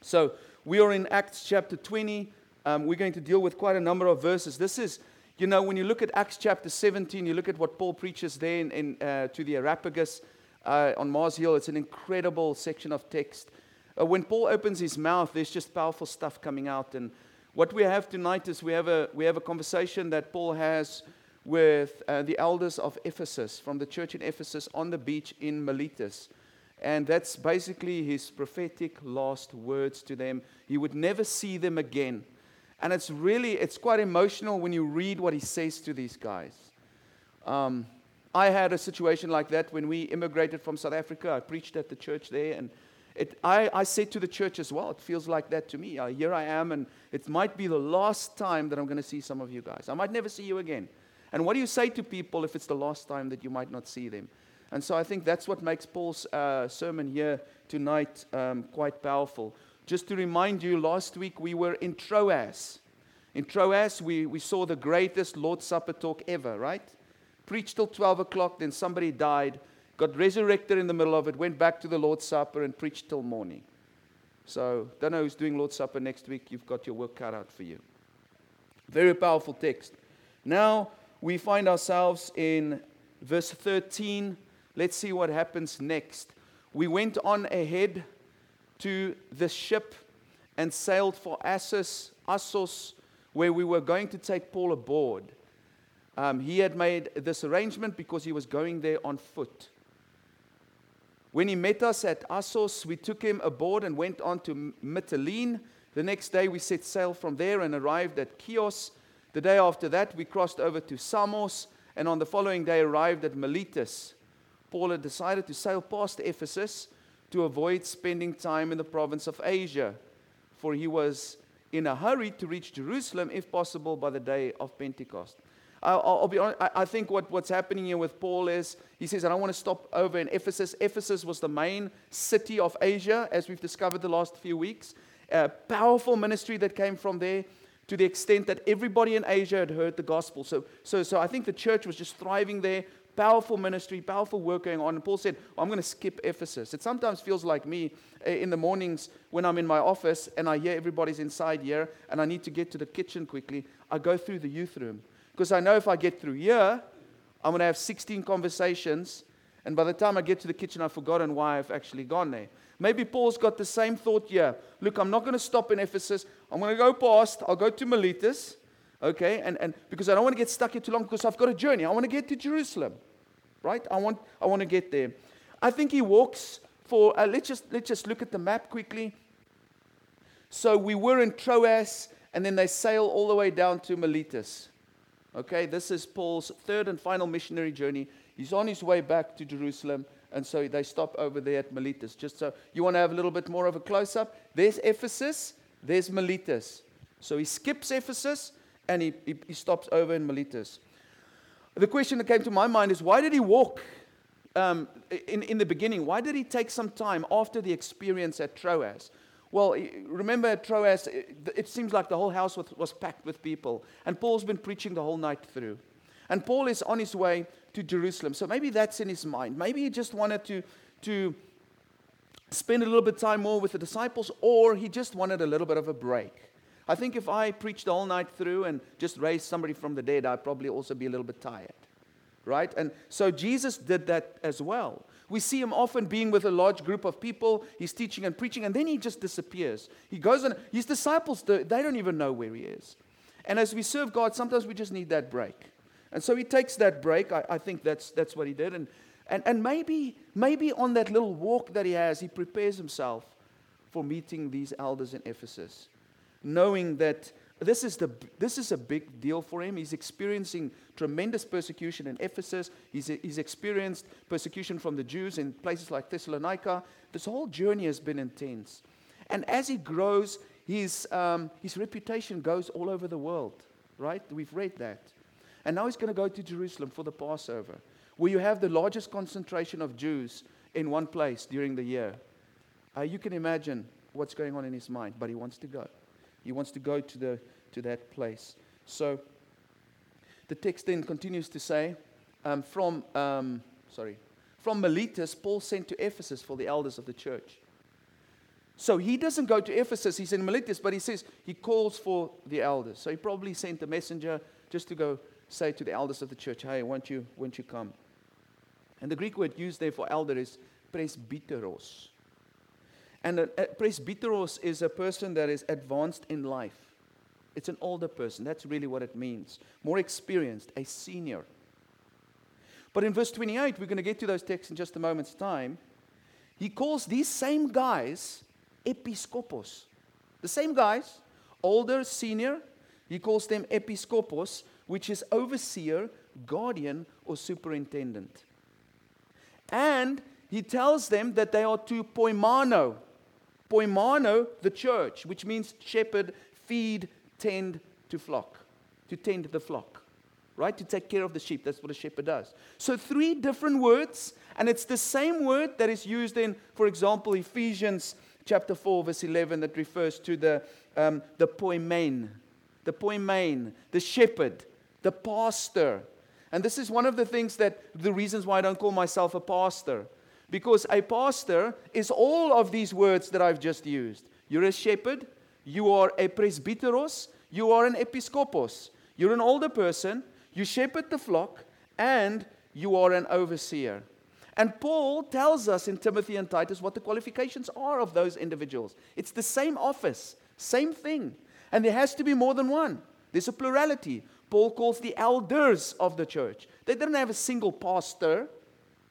So we are in Acts chapter 20. Um, we're going to deal with quite a number of verses. This is, you know, when you look at Acts chapter 17, you look at what Paul preaches there in, in uh, to the Areopagus uh, on Mars Hill. It's an incredible section of text. Uh, when Paul opens his mouth, there's just powerful stuff coming out. And what we have tonight is we have a, we have a conversation that Paul has with uh, the elders of Ephesus, from the church in Ephesus on the beach in Miletus. And that's basically his prophetic last words to them. He would never see them again. And it's really, it's quite emotional when you read what he says to these guys. Um, I had a situation like that when we immigrated from South Africa. I preached at the church there, and it, I, I said to the church as well, it feels like that to me. Uh, here I am, and it might be the last time that I'm going to see some of you guys. I might never see you again. And what do you say to people if it's the last time that you might not see them? And so I think that's what makes Paul's uh, sermon here tonight um, quite powerful. Just to remind you, last week we were in Troas. In Troas, we, we saw the greatest Lord's Supper talk ever, right? Preached till 12 o'clock, then somebody died, got resurrected in the middle of it, went back to the Lord's Supper, and preached till morning. So, don't know who's doing Lord's Supper next week. You've got your work cut out for you. Very powerful text. Now, we find ourselves in verse 13. Let's see what happens next. We went on ahead to the ship and sailed for Assos, Assos where we were going to take Paul aboard. Um, he had made this arrangement because he was going there on foot. When he met us at Assos, we took him aboard and went on to Mytilene. The next day, we set sail from there and arrived at Chios the day after that, we crossed over to Samos, and on the following day arrived at Miletus. Paul had decided to sail past Ephesus to avoid spending time in the province of Asia, for he was in a hurry to reach Jerusalem, if possible, by the day of Pentecost. I'll, I'll be honest, I think what, what's happening here with Paul is he says, I don't want to stop over in Ephesus. Ephesus was the main city of Asia, as we've discovered the last few weeks. A powerful ministry that came from there to the extent that everybody in Asia had heard the gospel. So, so, so I think the church was just thriving there, powerful ministry, powerful work going on. And Paul said, well, I'm going to skip Ephesus. It sometimes feels like me eh, in the mornings when I'm in my office and I hear everybody's inside here and I need to get to the kitchen quickly. I go through the youth room because I know if I get through here, I'm going to have 16 conversations. And by the time I get to the kitchen, I've forgotten why I've actually gone there. Maybe Paul's got the same thought here. Look, I'm not going to stop in Ephesus. I'm going to go past. I'll go to Miletus. Okay? And, and because I don't want to get stuck here too long because I've got a journey. I want to get to Jerusalem. Right? I want, I want to get there. I think he walks for, uh, let's, just, let's just look at the map quickly. So we were in Troas, and then they sail all the way down to Miletus. Okay, this is Paul's third and final missionary journey. He's on his way back to Jerusalem. And so they stop over there at Miletus. Just so you want to have a little bit more of a close up. There's Ephesus, there's Miletus. So he skips Ephesus and he, he, he, stops over in Miletus. The question that came to my mind is why did he walk um, in, in the beginning? Why did he take some time after the experience at Troas? Well, remember at Troas, it, it seems like the whole house was, was packed with people. And Paul's been preaching the whole night through. And Paul is on his way to Jerusalem. So maybe that's in his mind. Maybe he just wanted to, to spend a little bit time more with the disciples, or he just wanted a little bit of a break. I think if I preached all night through and just raised somebody from the dead, I'd probably also be a little bit tired. Right? And so Jesus did that as well. We see him often being with a large group of people. He's teaching and preaching, and then he just disappears. He goes and his disciples, they don't even know where he is. And as we serve God, sometimes we just need that break. And so he takes that break. I, I think that's, that's what he did. And, and, and maybe, maybe on that little walk that he has, he prepares himself for meeting these elders in Ephesus, knowing that this is, the, this is a big deal for him. He's experiencing tremendous persecution in Ephesus. He's, he's experienced persecution from the Jews in places like Thessalonica. This whole journey has been intense. And as he grows, his, um, his reputation goes all over the world, right? We've read that. And now he's going to go to Jerusalem for the Passover, where you have the largest concentration of Jews in one place during the year. Uh, you can imagine what's going on in his mind, but he wants to go. He wants to go to, the, to that place. So the text then continues to say, um, from, um, sorry, from Miletus, Paul sent to Ephesus for the elders of the church. So he doesn't go to Ephesus, he's in Miletus, but he says he calls for the elders. So he probably sent a messenger just to go say to the elders of the church, hey, won't you, won't you come? And the Greek word used there for elder is presbyteros. And a, a presbyteros is a person that is advanced in life. It's an older person. That's really what it means. More experienced, a senior. But in verse 28, we're going to get to those texts in just a moment's time. He calls these same guys episkopos. The same guys, older, senior, he calls them episkopos, which is overseer, guardian, or superintendent. And he tells them that they are to poimano. Poimano, the church, which means shepherd, feed, tend to flock, to tend the flock, right? To take care of the sheep. That's what a shepherd does. So, three different words, and it's the same word that is used in, for example, Ephesians chapter 4, verse 11, that refers to the, um, the poimen, the poimen, the shepherd, the pastor. And this is one of the things that the reasons why I don't call myself a pastor. Because a pastor is all of these words that I've just used. You're a shepherd, you are a presbyteros, you are an episcopos. You're an older person, you shepherd the flock, and you are an overseer. And Paul tells us in Timothy and Titus what the qualifications are of those individuals. It's the same office, same thing. And there has to be more than one. There's a plurality. Paul calls the elders of the church. They didn't have a single pastor,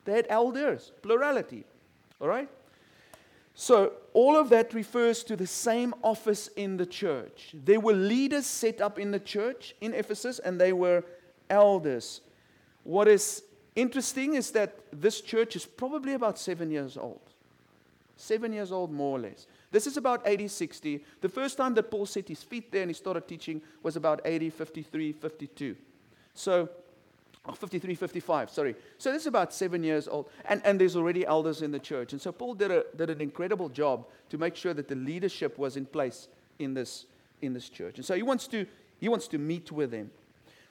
they had elders, plurality. All right? So, all of that refers to the same office in the church. There were leaders set up in the church in Ephesus, and they were elders. What is Interesting is that this church is probably about seven years old. Seven years old, more or less. This is about 80, 60. The first time that Paul set his feet there and he started teaching was about 80, 53, 52. So, oh, 53, 55, sorry. So this is about seven years old. And, and there's already elders in the church. And so Paul did, a, did an incredible job to make sure that the leadership was in place in this, in this church. And so he wants to, he wants to meet with them.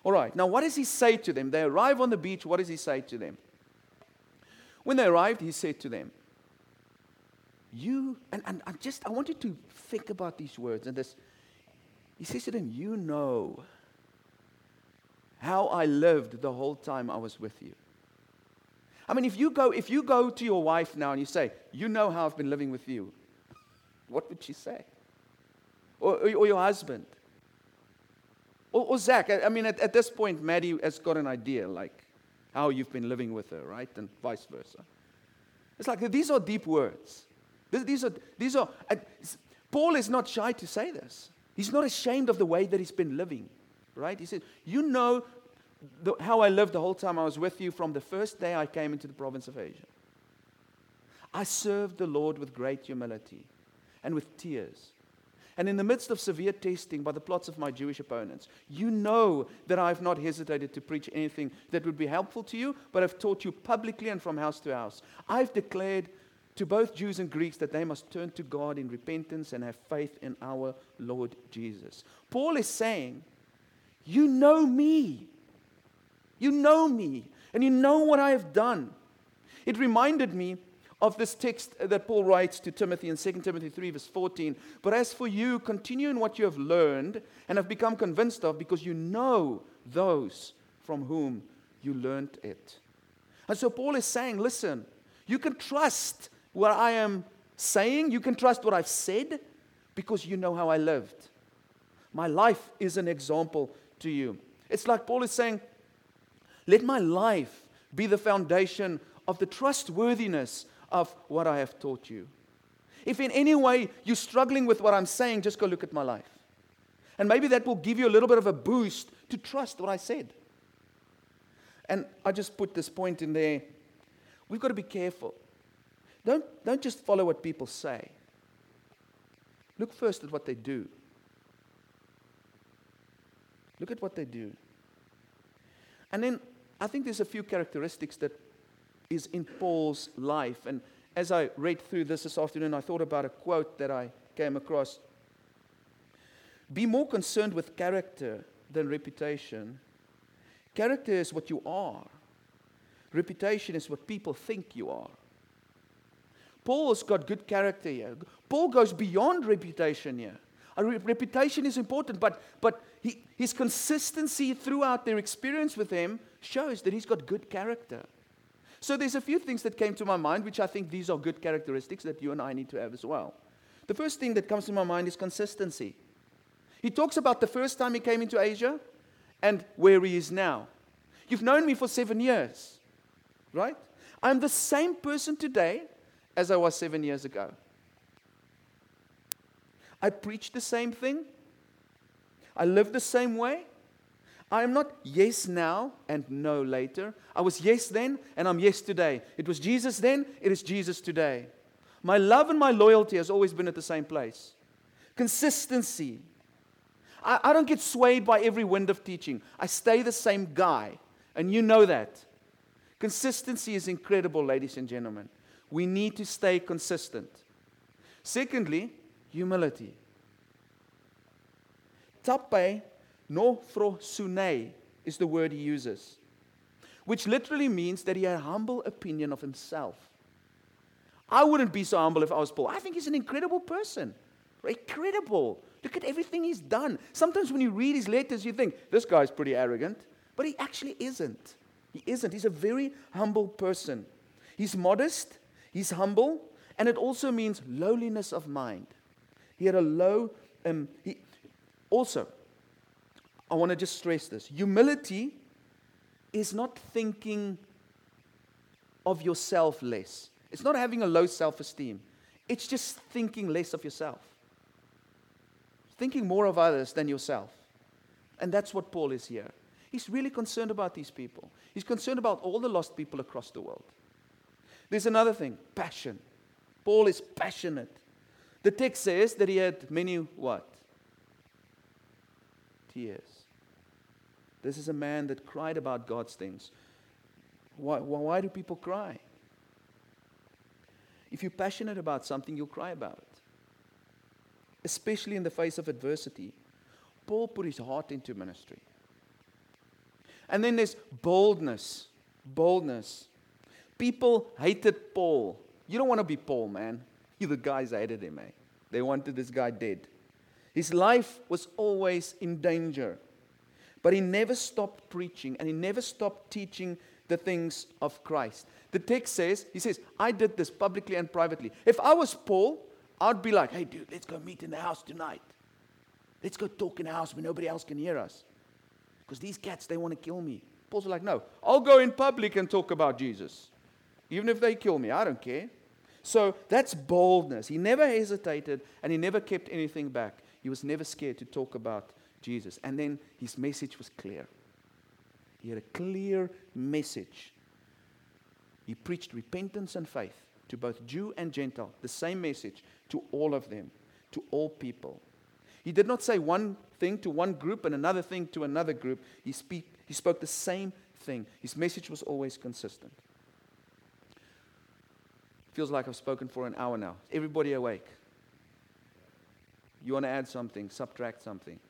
All right, now what does he say to them? They arrive on the beach. What does he say to them? When they arrived, he said to them, You, and, and I just, I want you to think about these words and this. He says to them, You know how I lived the whole time I was with you. I mean, if you go, if you go to your wife now and you say, You know how I've been living with you, what would she say? Or, or your husband. Or, or Zach, I, mean, at, at this point, Maddie has got an idea, like how you've been living with her, right? And vice versa. It's like these are deep words. These are, these are, Paul is not shy to say this. He's not ashamed of the way that he's been living, right? He said, You know the, how I lived the whole time I was with you from the first day I came into the province of Asia. I served the Lord with great humility and with tears and in the midst of severe testing by the plots of my Jewish opponents, you know that I have not hesitated to preach anything that would be helpful to you, but I've taught you publicly and from house to house. I've declared to both Jews and Greeks that they must turn to God in repentance and have faith in our Lord Jesus. Paul is saying, You know me. You know me, and you know what I have done. It reminded me of this text that Paul writes to Timothy in 2 Timothy 3, verse 14. But as for you, continue in what you have learned and have become convinced of, because you know those from whom you learned it. And so Paul is saying, listen, you can trust what I am saying, you can trust what I've said, because you know how I lived. My life is an example to you. It's like Paul is saying, let my life be the foundation of the trustworthiness of what I have taught you. If in any way you're struggling with what I'm saying, just go look at my life. And maybe that will give you a little bit of a boost to trust what I said. And I just put this point in there. We've got to be careful. Don't, don't just follow what people say. Look first at what they do. Look at what they do. And then I think there's a few characteristics that is in Paul's life. And as I read through this this afternoon, I thought about a quote that I came across Be more concerned with character than reputation. Character is what you are, reputation is what people think you are. Paul has got good character here. Paul goes beyond reputation here. Reputation is important, but, but he, his consistency throughout their experience with him shows that he's got good character. So there's a few things that came to my mind, which I think these are good characteristics that you and I need to have as well. The first thing that comes to my mind is consistency. He talks about the first time he came into Asia and where he is now. You've known me for seven years, right? I'm the same person today as I was seven years ago. I preach the same thing. I live the same way. I am not yes now and no later. I was yes then and I'm yes today. It was Jesus then, it is Jesus today. My love and my loyalty has always been at the same place. Consistency. I, I don't get swayed by every wind of teaching. I stay the same guy, and you know that. Consistency is incredible, ladies and gentlemen. We need to stay consistent. Secondly, humility. Tape no frosune is the word he uses, which literally means that he had a humble opinion of himself. I wouldn't be so humble if I was Paul. I think he's an incredible person. Incredible. Look at everything he's done. Sometimes when you read his letters, you think, this guy's pretty arrogant. But he actually isn't. He isn't. He's a very humble person. He's modest, he's humble, and it also means lowliness of mind. He had a low, um, he, also, I want to just stress this humility is not thinking of yourself less, it's not having a low self esteem, it's just thinking less of yourself, thinking more of others than yourself. And that's what Paul is here. He's really concerned about these people. He's concerned about all the lost people across the world. There's another thing passion. Paul is passionate. The text says that he had many what? Tears. This is a man that cried about God's things. Why, why do people cry? If you're passionate about something, you'll cry about it, especially in the face of adversity. Paul put his heart into ministry. And then there's boldness. Boldness. People hated Paul. You don't want to be Paul, man. You the guys hated him, eh? They wanted this guy dead. His life was always in danger. But he never stopped preaching and he never stopped teaching the things of Christ. The text says, he says, I did this publicly and privately. If I was Paul, I'd be like, hey, dude, let's go meet in the house tonight. Let's go talk in the house where nobody else can hear us. Because these cats, they want to kill me. Paul's like, no, I'll go in public and talk about Jesus. Even if they kill me, I don't care. So that's boldness. He never hesitated and he never kept anything back. He was never scared to talk about Jesus. And then his message was clear. He had a clear message. He preached repentance and faith to both Jew and Gentile, the same message to all of them, to all people. He did not say one thing to one group and another thing to another group. He, speak, he spoke the same thing. His message was always consistent. Feels like I've spoken for an hour now. Everybody awake? You want to add something, subtract something?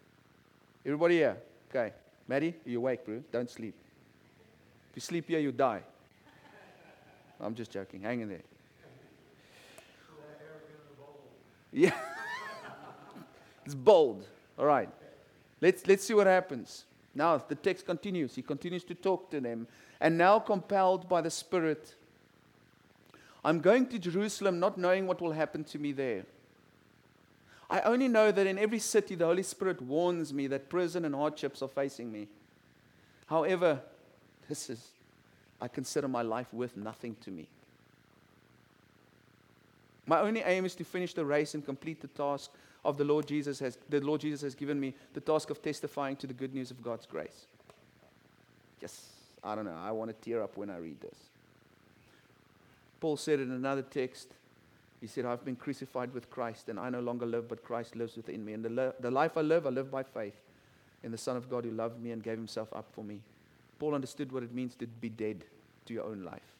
Everybody here? Okay. Maddie, you awake, bro? Don't sleep. If you sleep here, you die. I'm just joking. Hang in there. Yeah. it's bold. All right. Let's, let's see what happens. Now, the text continues. He continues to talk to them. And now, compelled by the Spirit, I'm going to Jerusalem not knowing what will happen to me there. I only know that in every city, the Holy Spirit warns me that prison and hardships are facing me. However, this is, I consider my life worth nothing to me. My only aim is to finish the race and complete the task of the Lord Jesus has, the Lord Jesus has given me, the task of testifying to the good news of God's grace. Yes, I don't know, I want to tear up when I read this. Paul said in another text, he said, I've been crucified with Christ, and I no longer live, but Christ lives within me. And the, the life I live, I live by faith in the Son of God who loved me and gave himself up for me. Paul understood what it means to be dead to your own life.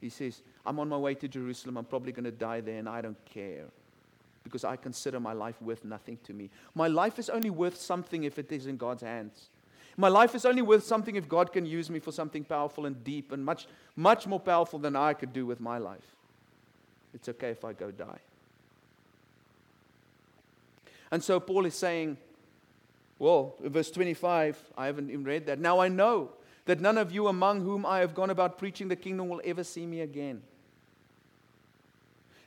He says, I'm on my way to Jerusalem. I'm probably going to die there, and I don't care because I consider my life worth nothing to me. My life is only worth something if it is in God's hands. My life is only worth something if God can use me for something powerful and deep and much, much more powerful than I could do with my life. It's okay if I go die. And so Paul is saying, well, verse 25, I haven't even read that. Now I know that none of you among whom I have gone about preaching the kingdom will ever see me again.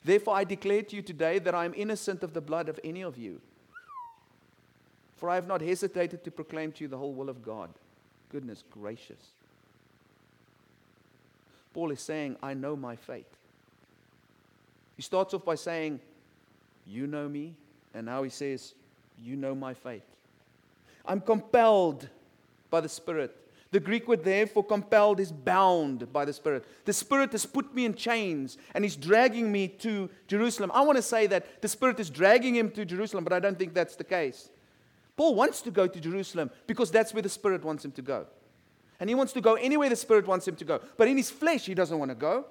Therefore, I declare to you today that I am innocent of the blood of any of you. For I have not hesitated to proclaim to you the whole will of God. Goodness gracious. Paul is saying, I know my fate. He starts off by saying, You know me. And now he says, You know my faith. I'm compelled by the Spirit. The Greek word there for compelled is bound by the Spirit. The Spirit has put me in chains and He's dragging me to Jerusalem. I want to say that the Spirit is dragging him to Jerusalem, but I don't think that's the case. Paul wants to go to Jerusalem because that's where the Spirit wants him to go. And he wants to go anywhere the Spirit wants him to go. But in his flesh, he doesn't want to go.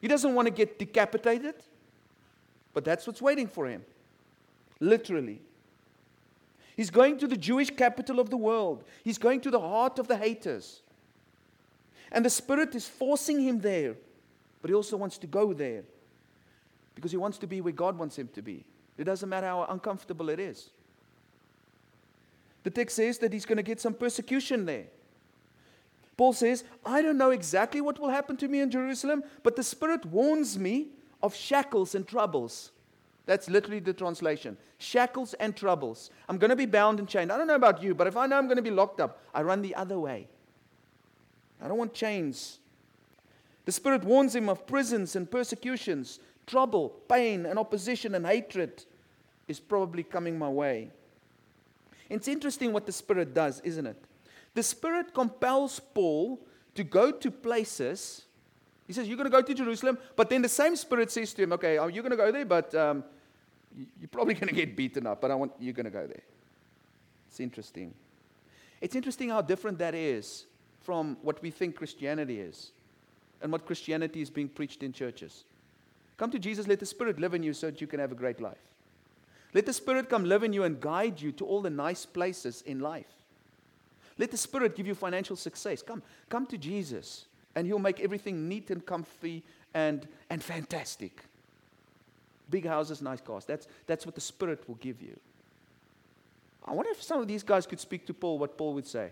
He doesn't want to get decapitated. But that's what's waiting for him. Literally. He's going to the Jewish capital of the world. He's going to the heart of the haters. And the Spirit is forcing him there. But he also wants to go there because he wants to be where God wants him to be. It doesn't matter how uncomfortable it is. The text says that he's going to get some persecution there. Paul says, I don't know exactly what will happen to me in Jerusalem, but the Spirit warns me of shackles and troubles. That's literally the translation. Shackles and troubles. I'm going to be bound and chained. I don't know about you, but if I know I'm going to be locked up, I run the other way. I don't want chains. The Spirit warns him of prisons and persecutions, trouble, pain, and opposition and hatred is probably coming my way. It's interesting what the Spirit does, isn't it? The Spirit compels Paul to go to places he says, You're going to go to Jerusalem, but then the same Spirit says to him, Okay, you're going to go there, but um, you're probably going to get beaten up, but I want you're going to go there. It's interesting. It's interesting how different that is from what we think Christianity is and what Christianity is being preached in churches. Come to Jesus, let the Spirit live in you so that you can have a great life. Let the Spirit come live in you and guide you to all the nice places in life. Let the Spirit give you financial success. Come, come to Jesus and He'll make everything neat and comfy and, and fantastic. Big houses, nice cars. That's, that's what the Spirit will give you. I wonder if some of these guys could speak to Paul what Paul would say.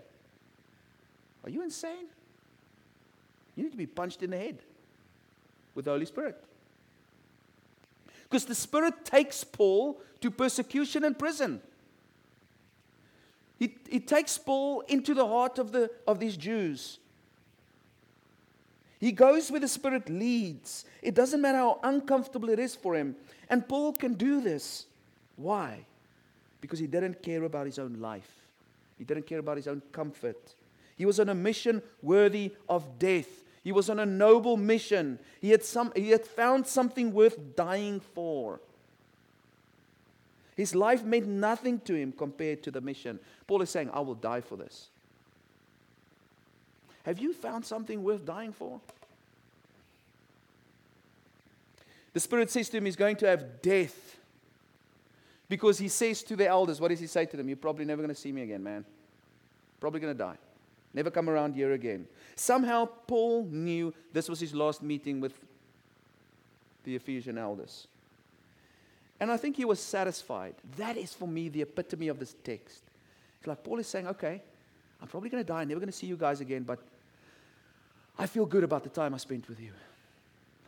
Are you insane? You need to be punched in the head with the Holy Spirit. Because the Spirit takes Paul to persecution and prison. He, he takes Paul into the heart of, the, of these Jews he goes where the Spirit leads. It doesn't matter how uncomfortable it is for him. And Paul can do this. Why? Because he didn't care about his own life, he didn't care about his own comfort. He was on a mission worthy of death. He was on a noble mission. He had, some, he had found something worth dying for. His life meant nothing to him compared to the mission. Paul is saying, I will die for this. Have you found something worth dying for? The Spirit says to him he's going to have death. Because he says to the elders, what does he say to them? You're probably never going to see me again, man. Probably going to die. Never come around here again. Somehow, Paul knew this was his last meeting with the Ephesian elders. And I think he was satisfied. That is for me the epitome of this text. It's like Paul is saying, okay, I'm probably going to die, never going to see you guys again, but I feel good about the time I spent with you.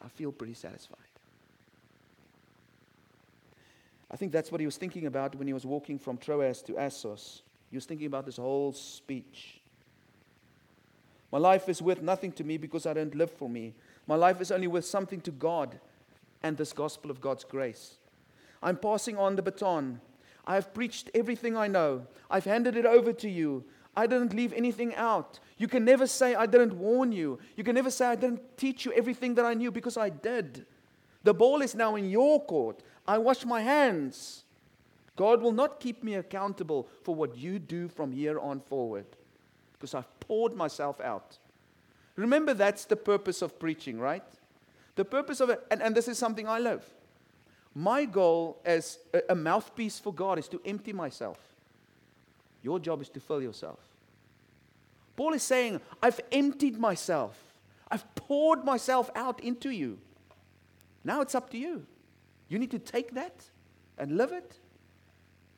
I feel pretty satisfied. I think that's what he was thinking about when he was walking from Troas to Assos. He was thinking about this whole speech. My life is worth nothing to me because I don't live for me. My life is only worth something to God and this gospel of God's grace. I'm passing on the baton. I have preached everything I know. I've handed it over to you. I didn't leave anything out. You can never say, I didn't warn you. You can never say, I didn't teach you everything that I knew because I did. The ball is now in your court. I wash my hands. God will not keep me accountable for what you do from here on forward because I've poured myself out. Remember, that's the purpose of preaching, right? The purpose of it, and, and this is something I love. My goal as a, a mouthpiece for God is to empty myself. Your job is to fill yourself. Paul is saying, I've emptied myself, I've poured myself out into you. Now it's up to you. You need to take that and live it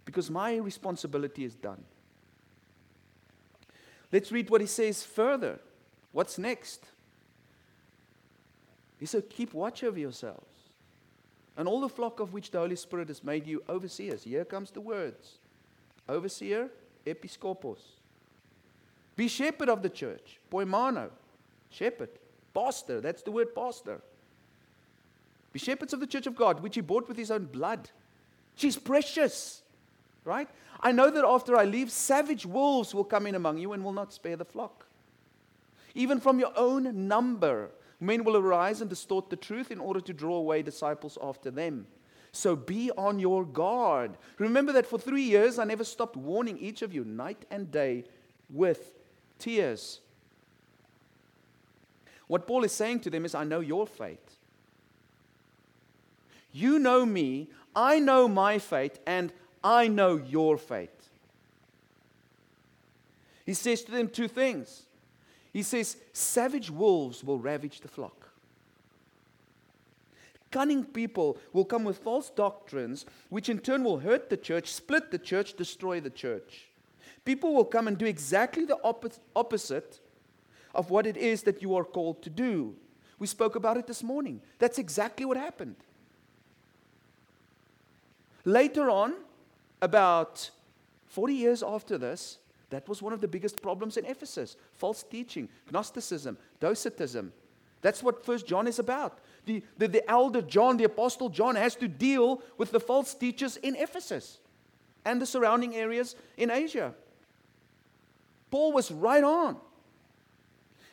because my responsibility is done. Let's read what he says further. What's next? He said, Keep watch over yourselves and all the flock of which the Holy Spirit has made you overseers. Here comes the words overseer, episkopos. Be shepherd of the church, poimano, shepherd, pastor. That's the word pastor. Be shepherds of the church of God, which he bought with his own blood. She's precious, right? I know that after I leave, savage wolves will come in among you and will not spare the flock. Even from your own number, men will arise and distort the truth in order to draw away disciples after them. So be on your guard. Remember that for three years I never stopped warning each of you night and day with tears. What Paul is saying to them is, I know your fate. You know me, I know my fate, and I know your fate. He says to them two things. He says, Savage wolves will ravage the flock. Cunning people will come with false doctrines, which in turn will hurt the church, split the church, destroy the church. People will come and do exactly the opposite of what it is that you are called to do. We spoke about it this morning. That's exactly what happened. Later on, about 40 years after this, that was one of the biggest problems in Ephesus false teaching, Gnosticism, Docetism. That's what First John is about. The, the, the elder John, the apostle John, has to deal with the false teachers in Ephesus and the surrounding areas in Asia. Paul was right on.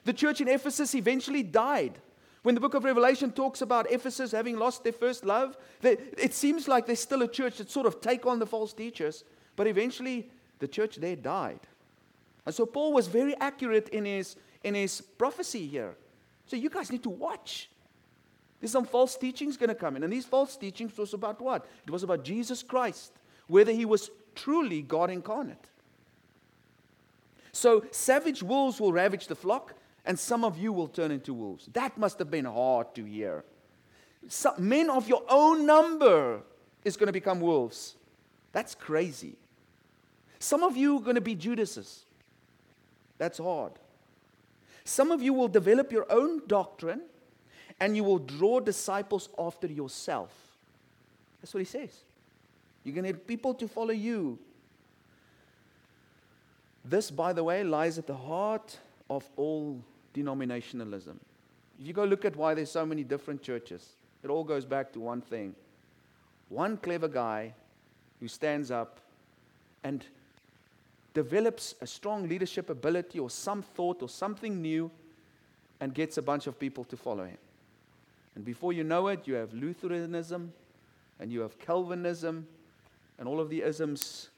The church in Ephesus eventually died. When the book of Revelation talks about Ephesus having lost their first love, they, it seems like there's still a church that sort of take on the false teachers, but eventually the church there died. And so Paul was very accurate in his, in his prophecy here. So you guys need to watch. There's some false teachings going to come in. And these false teachings was about what? It was about Jesus Christ, whether he was truly God incarnate. So savage wolves will ravage the flock, and some of you will turn into wolves. That must have been hard to hear. Some, men of your own number is going to become wolves. That's crazy. Some of you are going to be Judases. That's hard. Some of you will develop your own doctrine and you will draw disciples after yourself. That's what he says. You're going to get people to follow you. This, by the way, lies at the heart of all denominationalism. If you go look at why there's so many different churches, it all goes back to one thing. One clever guy who stands up and develops a strong leadership ability or some thought or something new and gets a bunch of people to follow him. And before you know it, you have Lutheranism and you have Calvinism and all of the isms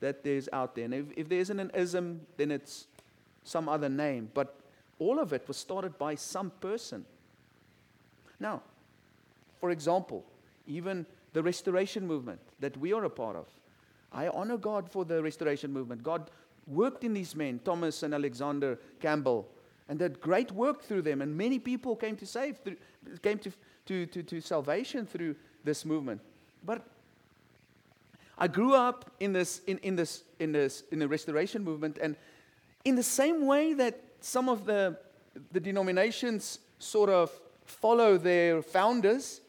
that there's out there. And if, if there isn't an ism, then it's some other name. But all of it was started by some person. Now, for example, even the restoration movement that we are a part of. I honor God for the restoration movement. God worked in these men, Thomas and Alexander Campbell, and did great work through them. And many people came to save, through, came to, to, to, to salvation through this movement. But I grew up in this, in, in this, in this, in the restoration movement, and in the same way that some of the, the denominations sort of follow their founders,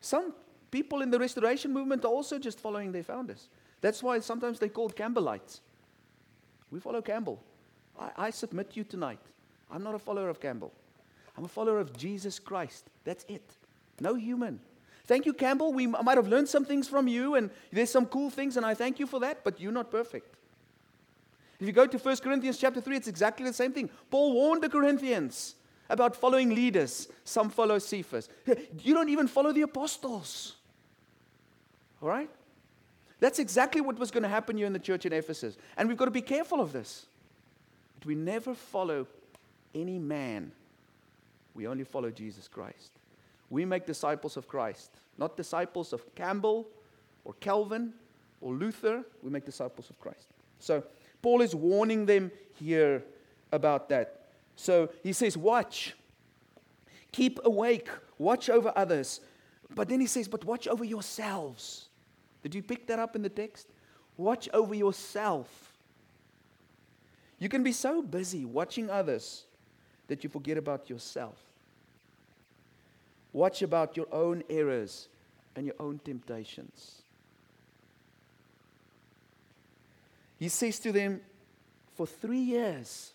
some people in the restoration movement are also just following their founders. That's why sometimes they're called Campbellites. We follow Campbell. I, I submit you tonight. I'm not a follower of Campbell. I'm a follower of Jesus Christ. That's it. No human. Thank you, Campbell. We might have learned some things from you, and there's some cool things, and I thank you for that, but you're not perfect. If you go to 1 Corinthians chapter 3, it's exactly the same thing. Paul warned the Corinthians about following leaders. Some follow Cephas. You don't even follow the apostles. All right? That's exactly what was going to happen here in the church in Ephesus. And we've got to be careful of this. We never follow any man, we only follow Jesus Christ. We make disciples of Christ, not disciples of Campbell or Calvin or Luther. We make disciples of Christ. So, Paul is warning them here about that. So he says, Watch, keep awake, watch over others, But then he says, But watch over yourselves. Did you pick that up in the text? Watch over yourself. You can be so busy watching others that you forget about yourself. Watch about your own errors and your own temptations. He says to them, For three years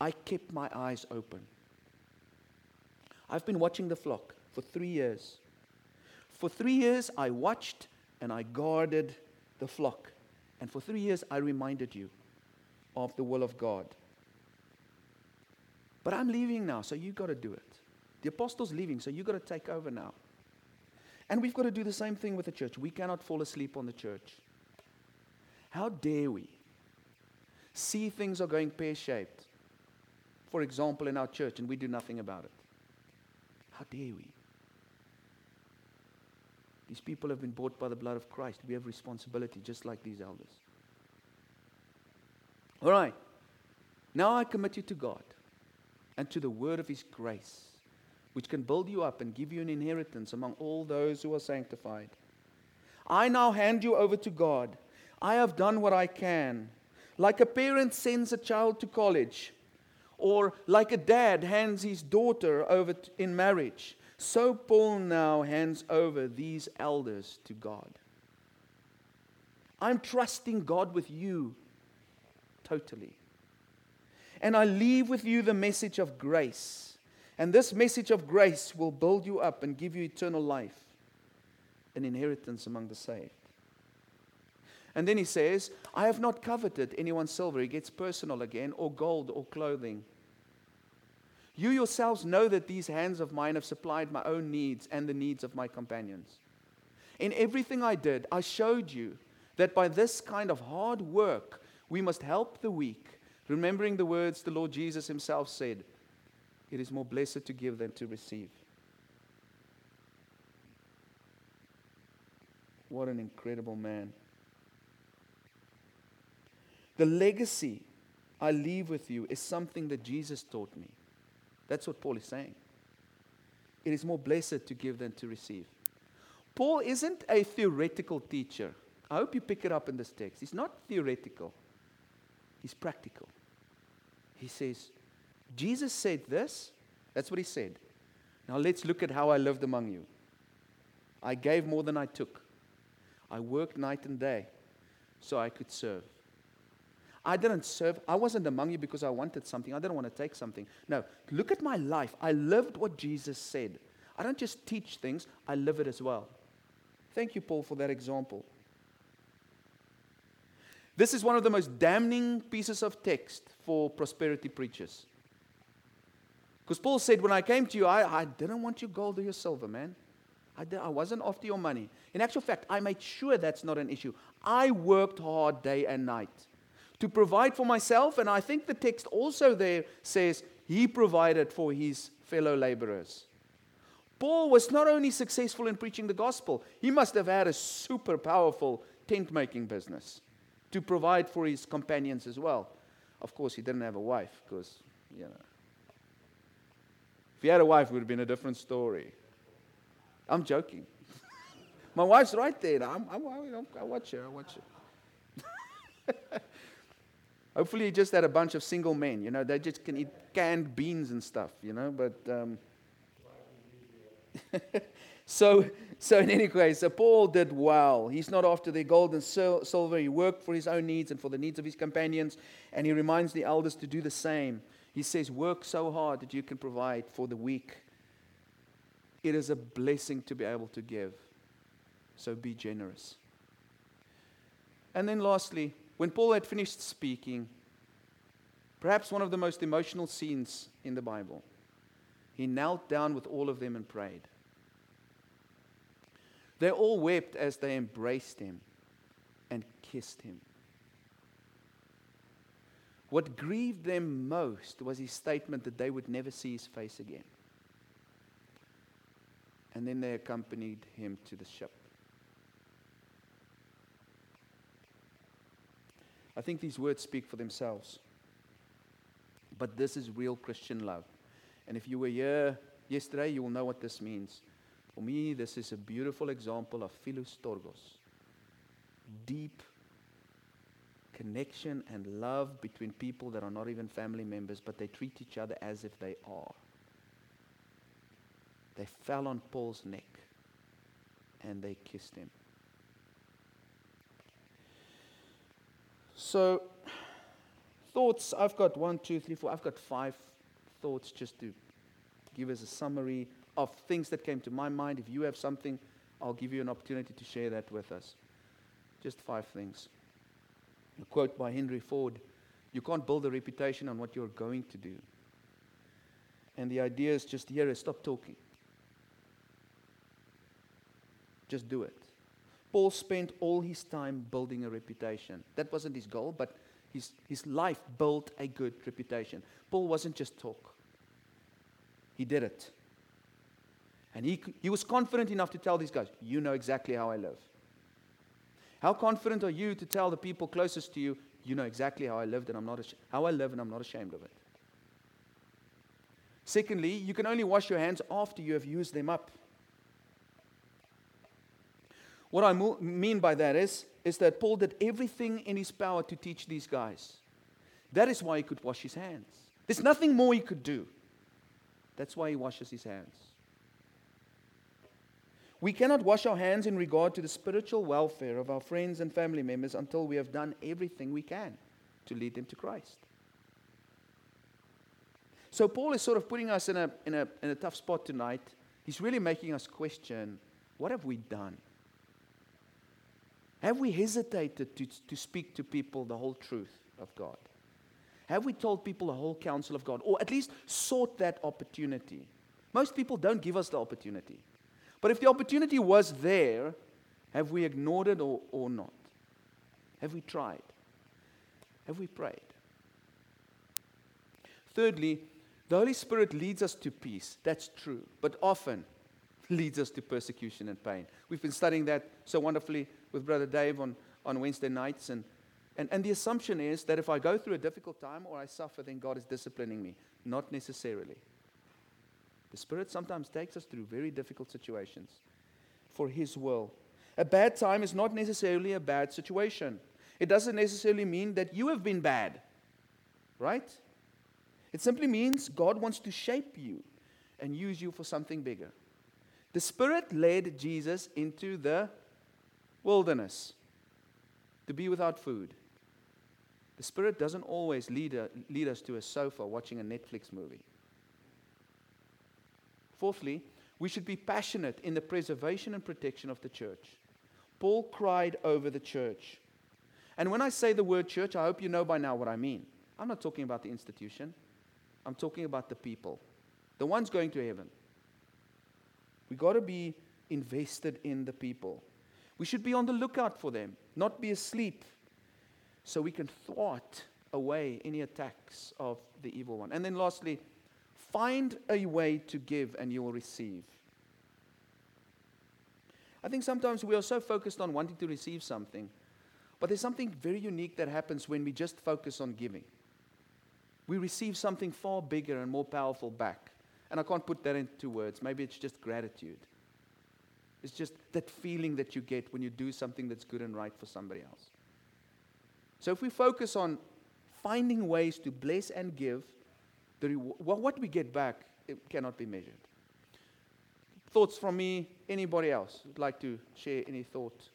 I kept my eyes open. I've been watching the flock for three years. For three years I watched and I guarded the flock. And for three years I reminded you of the will of God. But I'm leaving now, so you've got to do it. The apostle's leaving, so you've got to take over now. And we've got to do the same thing with the church. We cannot fall asleep on the church. How dare we see things are going pear shaped, for example, in our church, and we do nothing about it? How dare we? These people have been bought by the blood of Christ. We have responsibility, just like these elders. All right. Now I commit you to God and to the word of His grace, which can build you up and give you an inheritance among all those who are sanctified. I now hand you over to God. I have done what I can. Like a parent sends a child to college, or like a dad hands his daughter over in marriage, so Paul now hands over these elders to God. I'm trusting God with you totally. And I leave with you the message of grace. And this message of grace will build you up and give you eternal life, an inheritance among the saved. And then he says, I have not coveted anyone's silver. He gets personal again, or gold, or clothing. You yourselves know that these hands of mine have supplied my own needs and the needs of my companions. In everything I did, I showed you that by this kind of hard work, we must help the weak, remembering the words the Lord Jesus himself said It is more blessed to give than to receive. What an incredible man. The legacy I leave with you is something that Jesus taught me. That's what Paul is saying. It is more blessed to give than to receive. Paul isn't a theoretical teacher. I hope you pick it up in this text. He's not theoretical, he's practical. He says, Jesus said this. That's what he said. Now let's look at how I lived among you. I gave more than I took. I worked night and day so I could serve. I didn't serve. I wasn't among you because I wanted something. I didn't want to take something. No, look at my life. I lived what Jesus said. I don't just teach things, I live it as well. Thank you, Paul, for that example. This is one of the most damning pieces of text for prosperity preachers. Because Paul said, When I came to you, I, I didn't want your gold or your silver, man. I, did, I wasn't after your money. In actual fact, I made sure that's not an issue. I worked hard day and night to provide for myself, and I think the text also there says he provided for his fellow laborers. Paul was not only successful in preaching the gospel, he must have had a super powerful tent making business to provide for his companions as well. Of course, he didn't have a wife because, you know. If he had a wife, it would have been a different story. I'm joking. My wife's right there. I'm, I'm, I watch her. I watch her. Hopefully, he just had a bunch of single men. You know, they just can eat canned beans and stuff. You know, but um, so so in any case, so Paul did well. He's not after the gold and silver. He worked for his own needs and for the needs of his companions, and he reminds the elders to do the same. He says, "Work so hard that you can provide for the weak." It is a blessing to be able to give. So be generous. And then lastly, when Paul had finished speaking, perhaps one of the most emotional scenes in the Bible, he knelt down with all of them and prayed. They all wept as they embraced him and kissed him. What grieved them most was his statement that they would never see his face again. And then they accompanied him to the ship. I think these words speak for themselves. But this is real Christian love. And if you were here yesterday, you will know what this means. For me, this is a beautiful example of philostorgos. Deep connection and love between people that are not even family members, but they treat each other as if they are. They fell on Paul's neck and they kissed him. So, thoughts I've got one, two, three, four. I've got five thoughts just to give us a summary of things that came to my mind. If you have something, I'll give you an opportunity to share that with us. Just five things. A quote by Henry Ford You can't build a reputation on what you're going to do. And the idea is just here is stop talking. Just do it. Paul spent all his time building a reputation. That wasn't his goal, but his, his life built a good reputation. Paul wasn't just talk, he did it. And he, he was confident enough to tell these guys, You know exactly how I live. How confident are you to tell the people closest to you, You know exactly how I lived and I'm not how I live and I'm not ashamed of it? Secondly, you can only wash your hands after you have used them up. What I mo- mean by that is, is that Paul did everything in his power to teach these guys. That is why he could wash his hands. There's nothing more he could do. That's why he washes his hands. We cannot wash our hands in regard to the spiritual welfare of our friends and family members until we have done everything we can to lead them to Christ. So, Paul is sort of putting us in a, in a, in a tough spot tonight. He's really making us question what have we done? Have we hesitated to, to speak to people the whole truth of God? Have we told people the whole counsel of God? Or at least sought that opportunity? Most people don't give us the opportunity. But if the opportunity was there, have we ignored it or, or not? Have we tried? Have we prayed? Thirdly, the Holy Spirit leads us to peace. That's true. But often leads us to persecution and pain. We've been studying that so wonderfully with Brother Dave on, on Wednesday nights. And, and, and the assumption is that if I go through a difficult time or I suffer, then God is disciplining me. Not necessarily. The Spirit sometimes takes us through very difficult situations for His will. A bad time is not necessarily a bad situation. It doesn't necessarily mean that you have been bad, right? It simply means God wants to shape you and use you for something bigger. The Spirit led Jesus into the wilderness to be without food. The Spirit doesn't always lead, a, lead us to a sofa watching a Netflix movie. Fourthly, we should be passionate in the preservation and protection of the church. Paul cried over the church. And when I say the word church, I hope you know by now what I mean. I'm not talking about the institution, I'm talking about the people, the ones going to heaven. We got to be invested in the people. We should be on the lookout for them, not be asleep, so we can thwart away any attacks of the evil one. And then lastly, find a way to give and you will receive. I think sometimes we are so focused on wanting to receive something, but there's something very unique that happens when we just focus on giving. We receive something far bigger and more powerful back. And I can't put that into words. Maybe it's just gratitude. It's just that feeling that you get when you do something that's good and right for somebody else. So if we focus on finding ways to bless and give, the what we get back it cannot be measured. Thoughts from me? Anybody else would like to share any thought?